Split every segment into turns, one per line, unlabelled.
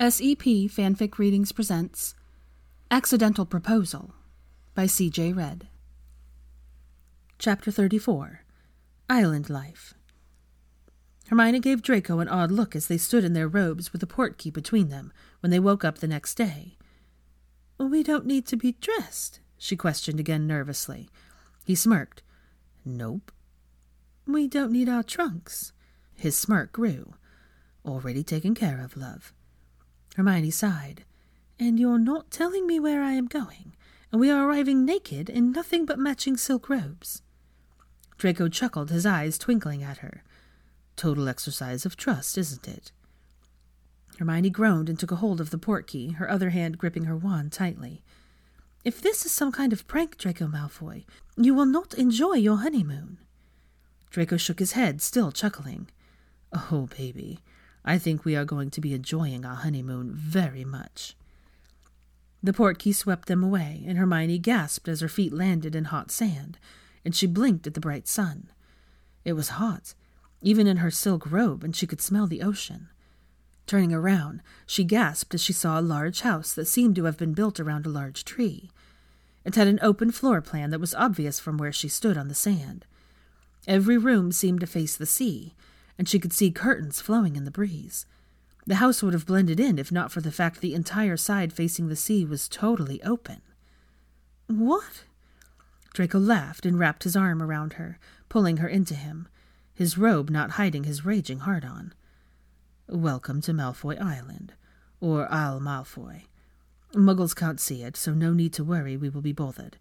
SEP Fanfic Readings presents Accidental Proposal by C.J. Red. Chapter 34 Island Life. Hermione gave Draco an odd look as they stood in their robes with a portkey between them when they woke up the next day. We don't need to be dressed, she questioned again nervously. He smirked. Nope. We don't need our trunks. His smirk grew. Already taken care of, love. Hermione sighed. And you're not telling me where I am going, and we are arriving naked in nothing but matching silk robes. Draco chuckled, his eyes twinkling at her. Total exercise of trust, isn't it? Hermione groaned and took a hold of the portkey, her other hand gripping her wand tightly. If this is some kind of prank, Draco Malfoy, you will not enjoy your honeymoon. Draco shook his head, still chuckling. Oh, baby, I think we are going to be enjoying our honeymoon very much. The portkey swept them away, and Hermione gasped as her feet landed in hot sand, and she blinked at the bright sun. It was hot, even in her silk robe, and she could smell the ocean. Turning around, she gasped as she saw a large house that seemed to have been built around a large tree. It had an open floor plan that was obvious from where she stood on the sand. Every room seemed to face the sea, and she could see curtains flowing in the breeze. The house would have blended in if not for the fact the entire side facing the sea was totally open. What? Draco laughed and wrapped his arm around her, pulling her into him, his robe not hiding his raging heart on. Welcome to Malfoy Island, or Isle Malfoy. Muggles can't see it, so no need to worry we will be bothered,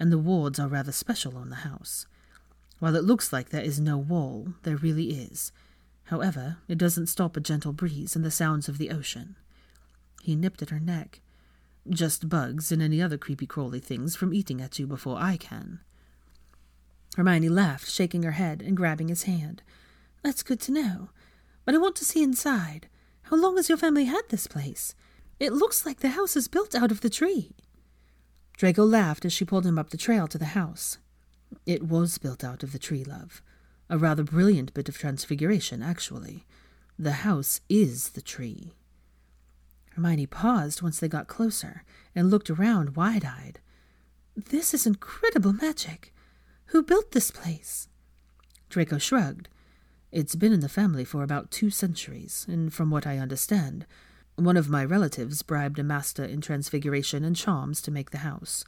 and the wards are rather special on the house. While it looks like there is no wall, there really is. However, it doesn't stop a gentle breeze and the sounds of the ocean. He nipped at her neck. Just bugs and any other creepy crawly things from eating at you before I can. Hermione laughed, shaking her head and grabbing his hand. That's good to know. But I want to see inside. How long has your family had this place? It looks like the house is built out of the tree. Draco laughed as she pulled him up the trail to the house. It was built out of the tree, love. A rather brilliant bit of transfiguration, actually. The house is the tree. Hermione paused once they got closer and looked around wide eyed. This is incredible magic. Who built this place? Draco shrugged. It's been in the family for about two centuries, and from what I understand, one of my relatives bribed a master in transfiguration and charms to make the house.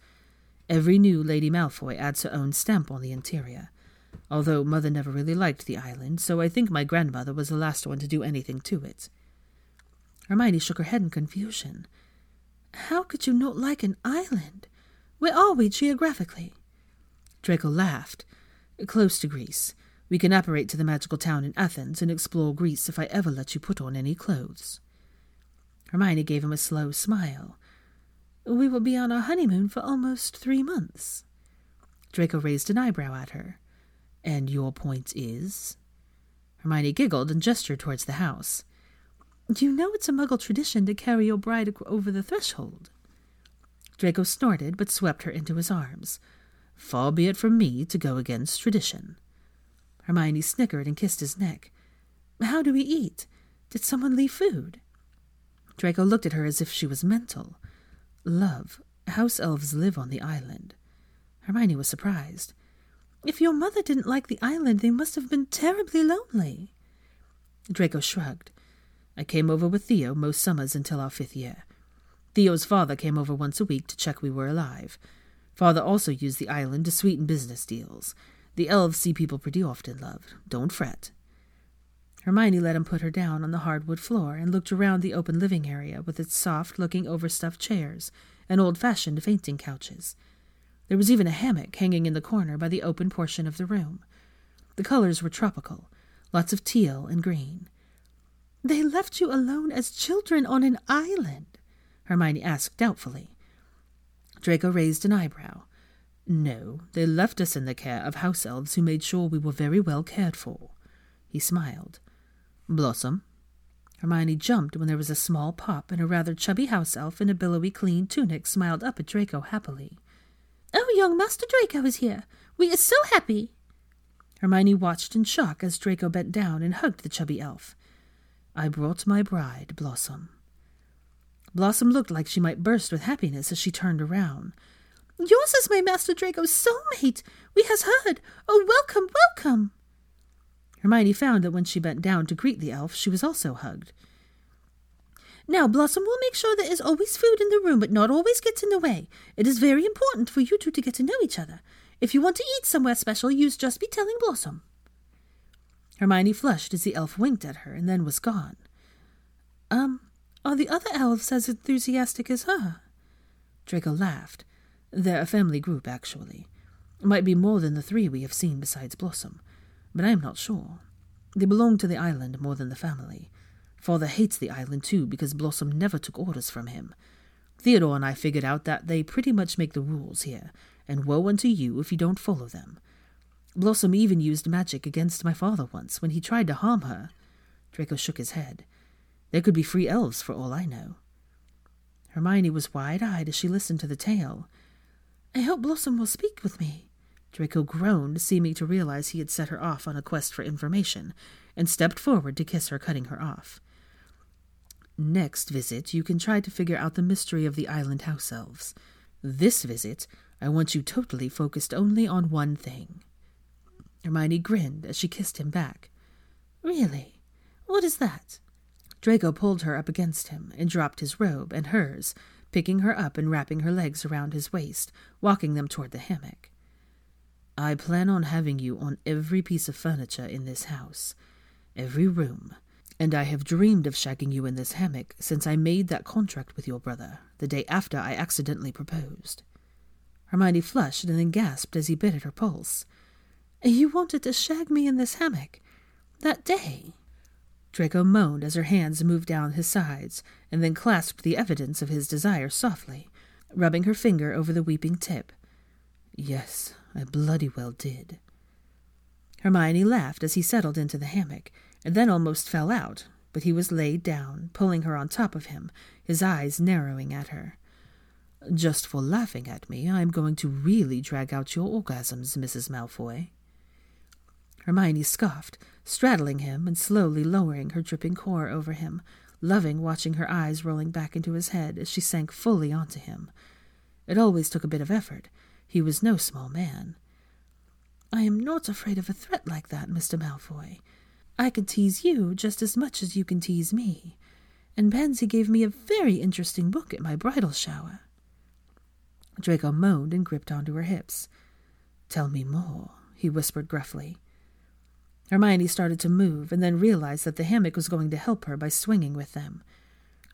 Every new Lady Malfoy adds her own stamp on the interior. Although Mother never really liked the island, so I think my grandmother was the last one to do anything to it. Hermione shook her head in confusion. How could you not like an island? Where are we geographically? Draco laughed. Close to Greece. We can apparate to the magical town in Athens and explore Greece if I ever let you put on any clothes. Hermione gave him a slow smile. We will be on our honeymoon for almost three months. Draco raised an eyebrow at her. And your point is? Hermione giggled and gestured towards the house. Do you know it's a muggle tradition to carry your bride over the threshold. Draco snorted, but swept her into his arms. Far be it from me to go against tradition. Hermione snickered and kissed his neck. How do we eat? Did someone leave food? Draco looked at her as if she was mental. Love, house elves live on the island. Hermione was surprised. If your mother didn't like the island, they must have been terribly lonely. Draco shrugged. I came over with Theo most summers until our fifth year. Theo's father came over once a week to check we were alive. Father also used the island to sweeten business deals. The elves see people pretty often, love. Don't fret. Hermione let him put her down on the hardwood floor and looked around the open living area with its soft looking overstuffed chairs and old fashioned fainting couches. There was even a hammock hanging in the corner by the open portion of the room. The colors were tropical, lots of teal and green. They left you alone as children on an island? Hermione asked doubtfully. Draco raised an eyebrow. No, they left us in the care of house elves who made sure we were very well cared for. He smiled. Blossom. Hermione jumped when there was a small pop, and a rather chubby house elf in a billowy clean tunic smiled up at Draco happily. Oh, young Master Draco is here. We are so happy. Hermione watched in shock as Draco bent down and hugged the chubby elf. I brought my bride, Blossom. Blossom looked like she might burst with happiness as she turned around. Yours is my Master Draco's soulmate. We has heard. Oh, welcome, welcome. Hermione found that when she bent down to greet the elf, she was also hugged. Now, Blossom we'll make sure there is always food in the room, but not always gets in the way. It is very important for you two to get to know each other. If you want to eat somewhere special, you's just be telling Blossom. Hermione flushed as the elf winked at her and then was gone. Um, are the other elves as enthusiastic as her? Draco laughed. They're a family group, actually. Might be more than the three we have seen besides Blossom, but I am not sure. They belong to the island more than the family. Father hates the island too because Blossom never took orders from him. Theodore and I figured out that they pretty much make the rules here, and woe unto you if you don't follow them. Blossom even used magic against my father once when he tried to harm her. Draco shook his head. There could be free elves for all I know. Hermione was wide eyed as she listened to the tale. I hope Blossom will speak with me. Draco groaned, seeming to realize he had set her off on a quest for information, and stepped forward to kiss her, cutting her off. Next visit, you can try to figure out the mystery of the island house elves. This visit, I want you totally focused only on one thing. Hermione grinned as she kissed him back. Really? What is that? Draco pulled her up against him and dropped his robe and hers, picking her up and wrapping her legs around his waist, walking them toward the hammock. I plan on having you on every piece of furniture in this house, every room, and I have dreamed of shagging you in this hammock since I made that contract with your brother, the day after I accidentally proposed. Hermione flushed and then gasped as he bit at her pulse. You wanted to shag me in this hammock? That day? Draco moaned as her hands moved down his sides, and then clasped the evidence of his desire softly, rubbing her finger over the weeping tip. Yes, I bloody well did. Hermione laughed as he settled into the hammock, and then almost fell out, but he was laid down, pulling her on top of him, his eyes narrowing at her. Just for laughing at me, I am going to really drag out your orgasms, Mrs. Malfoy. Hermione scoffed, straddling him and slowly lowering her dripping core over him, loving watching her eyes rolling back into his head as she sank fully onto him. It always took a bit of effort. He was no small man. I am not afraid of a threat like that, Mr. Malfoy. I can tease you just as much as you can tease me. And Pansy gave me a very interesting book at my bridal shower. Draco moaned and gripped onto her hips. Tell me more, he whispered gruffly. Hermione started to move and then realized that the hammock was going to help her by swinging with them.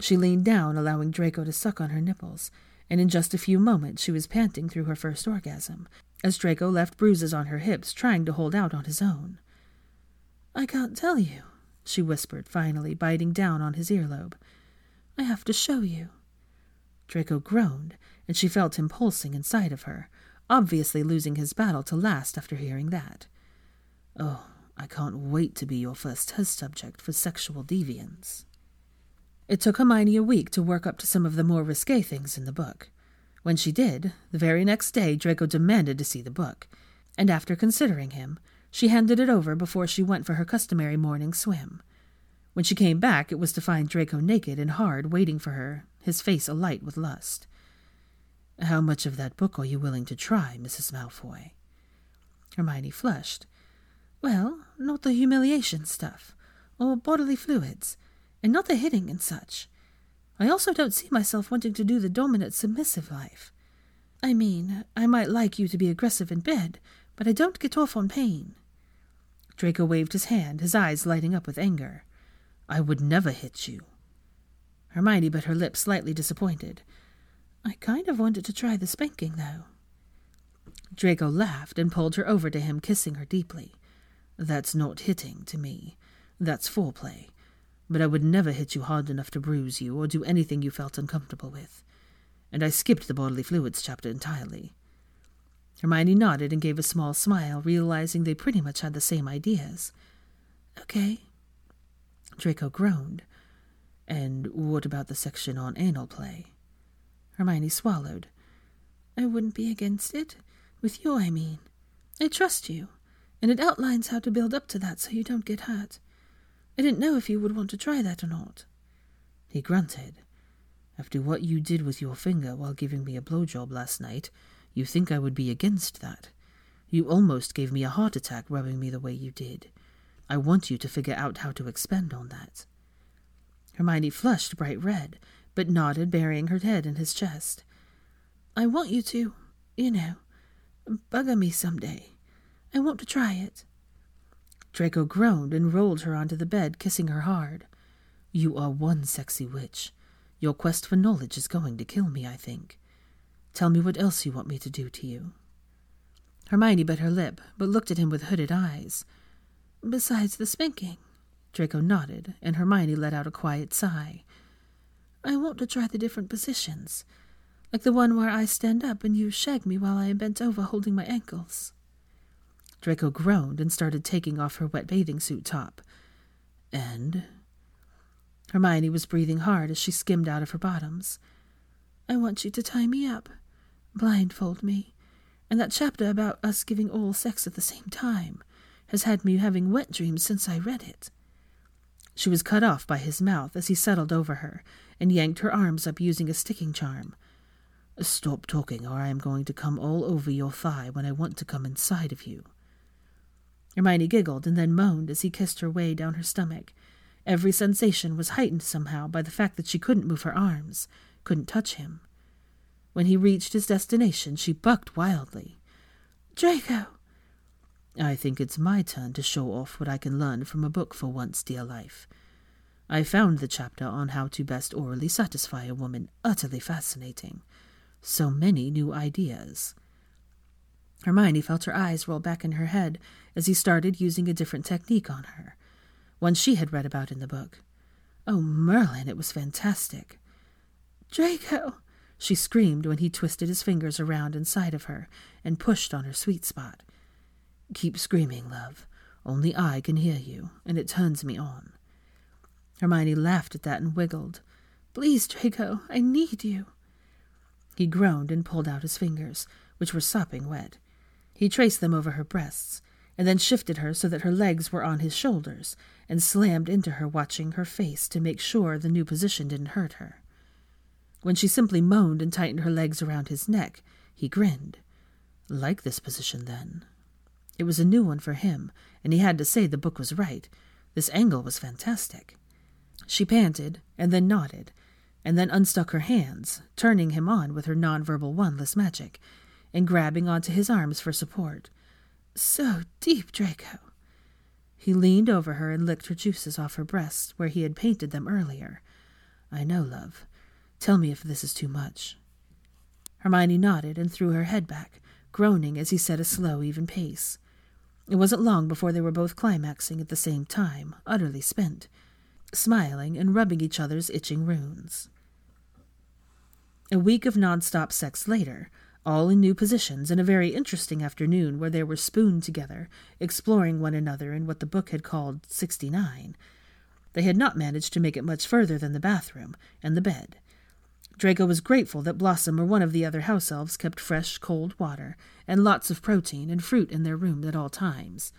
She leaned down, allowing Draco to suck on her nipples, and in just a few moments she was panting through her first orgasm, as Draco left bruises on her hips, trying to hold out on his own. I can't tell you, she whispered, finally, biting down on his earlobe. I have to show you. Draco groaned, and she felt him pulsing inside of her, obviously losing his battle to last after hearing that. Oh, I can't wait to be your first test subject for sexual deviance. It took Hermione a week to work up to some of the more risque things in the book. When she did, the very next day Draco demanded to see the book, and after considering him, she handed it over before she went for her customary morning swim. When she came back, it was to find Draco naked and hard, waiting for her, his face alight with lust. How much of that book are you willing to try, Mrs. Malfoy? Hermione flushed. Well, not the humiliation stuff, or bodily fluids, and not the hitting and such. I also don't see myself wanting to do the dominant submissive life. I mean, I might like you to be aggressive in bed, but I don't get off on pain. Draco waved his hand, his eyes lighting up with anger. I would never hit you. Hermione bit her lip, slightly disappointed. I kind of wanted to try the spanking, though. Draco laughed and pulled her over to him, kissing her deeply. That's not hitting to me. That's foreplay. But I would never hit you hard enough to bruise you or do anything you felt uncomfortable with. And I skipped the bodily fluids chapter entirely. Hermione nodded and gave a small smile, realizing they pretty much had the same ideas. Okay. Draco groaned. And what about the section on anal play? Hermione swallowed. I wouldn't be against it. With you, I mean. I trust you and it outlines how to build up to that so you don't get hurt. I didn't know if you would want to try that or not. He grunted. After what you did with your finger while giving me a blowjob last night, you think I would be against that. You almost gave me a heart attack rubbing me the way you did. I want you to figure out how to expend on that. Hermione flushed bright red, but nodded, burying her head in his chest. I want you to, you know, bugger me some day. I want to try it. Draco groaned and rolled her onto the bed, kissing her hard. You are one sexy witch. Your quest for knowledge is going to kill me, I think. Tell me what else you want me to do to you. Hermione bit her lip, but looked at him with hooded eyes. Besides the spanking. Draco nodded, and Hermione let out a quiet sigh. I want to try the different positions, like the one where I stand up and you shag me while I am bent over holding my ankles. Draco groaned and started taking off her wet bathing suit top. And. Hermione was breathing hard as she skimmed out of her bottoms. I want you to tie me up, blindfold me, and that chapter about us giving oral sex at the same time has had me having wet dreams since I read it. She was cut off by his mouth as he settled over her and yanked her arms up using a sticking charm. Stop talking, or I am going to come all over your thigh when I want to come inside of you. Hermione giggled and then moaned as he kissed her way down her stomach. Every sensation was heightened somehow by the fact that she couldn't move her arms, couldn't touch him. When he reached his destination, she bucked wildly. Draco! I think it's my turn to show off what I can learn from a book for once, dear life. I found the chapter on how to best orally satisfy a woman utterly fascinating. So many new ideas. Hermione felt her eyes roll back in her head as he started using a different technique on her, one she had read about in the book. Oh, Merlin, it was fantastic. Draco! she screamed when he twisted his fingers around inside of her and pushed on her sweet spot. Keep screaming, love. Only I can hear you, and it turns me on. Hermione laughed at that and wiggled. Please, Draco, I need you. He groaned and pulled out his fingers, which were sopping wet. He traced them over her breasts, and then shifted her so that her legs were on his shoulders, and slammed into her, watching her face to make sure the new position didn't hurt her. When she simply moaned and tightened her legs around his neck, he grinned. Like this position, then. It was a new one for him, and he had to say the book was right. This angle was fantastic. She panted, and then nodded, and then unstuck her hands, turning him on with her nonverbal wandless magic, and grabbing onto his arms for support. So deep, Draco. He leaned over her and licked her juices off her breasts where he had painted them earlier. I know, love. Tell me if this is too much. Hermione nodded and threw her head back, groaning as he set a slow, even pace. It wasn't long before they were both climaxing at the same time, utterly spent, smiling and rubbing each other's itching wounds. A week of non-stop sex later, all in new positions, and a very interesting afternoon where they were spooned together, exploring one another in what the book had called 69. They had not managed to make it much further than the bathroom and the bed. Draco was grateful that Blossom or one of the other house elves kept fresh, cold water and lots of protein and fruit in their room at all times.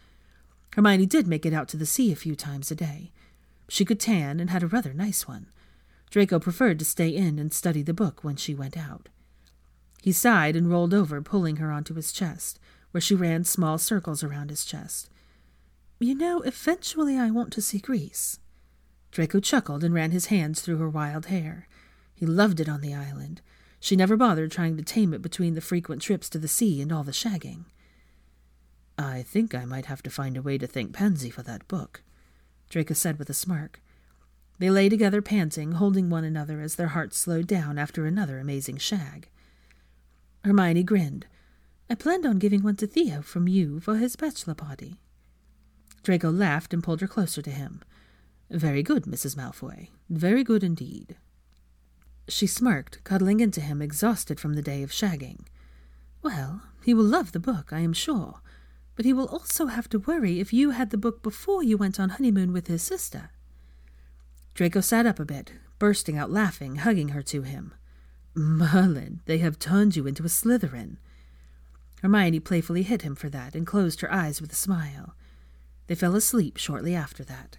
Hermione did make it out to the sea a few times a day. She could tan and had a rather nice one. Draco preferred to stay in and study the book when she went out. He sighed and rolled over, pulling her onto his chest, where she ran small circles around his chest. You know, eventually I want to see Greece. Draco chuckled and ran his hands through her wild hair. He loved it on the island. She never bothered trying to tame it between the frequent trips to the sea and all the shagging. I think I might have to find a way to thank Pansy for that book, Draco said with a smirk. They lay together panting, holding one another as their hearts slowed down after another amazing shag. Hermione grinned. I planned on giving one to Theo from you for his bachelor party. Draco laughed and pulled her closer to him. Very good, Mrs. Malfoy. Very good indeed. She smirked, cuddling into him, exhausted from the day of shagging. Well, he will love the book, I am sure, but he will also have to worry if you had the book before you went on honeymoon with his sister. Draco sat up a bit, bursting out laughing, hugging her to him. Merlin, they have turned you into a Slytherin. Hermione playfully hit him for that and closed her eyes with a smile. They fell asleep shortly after that.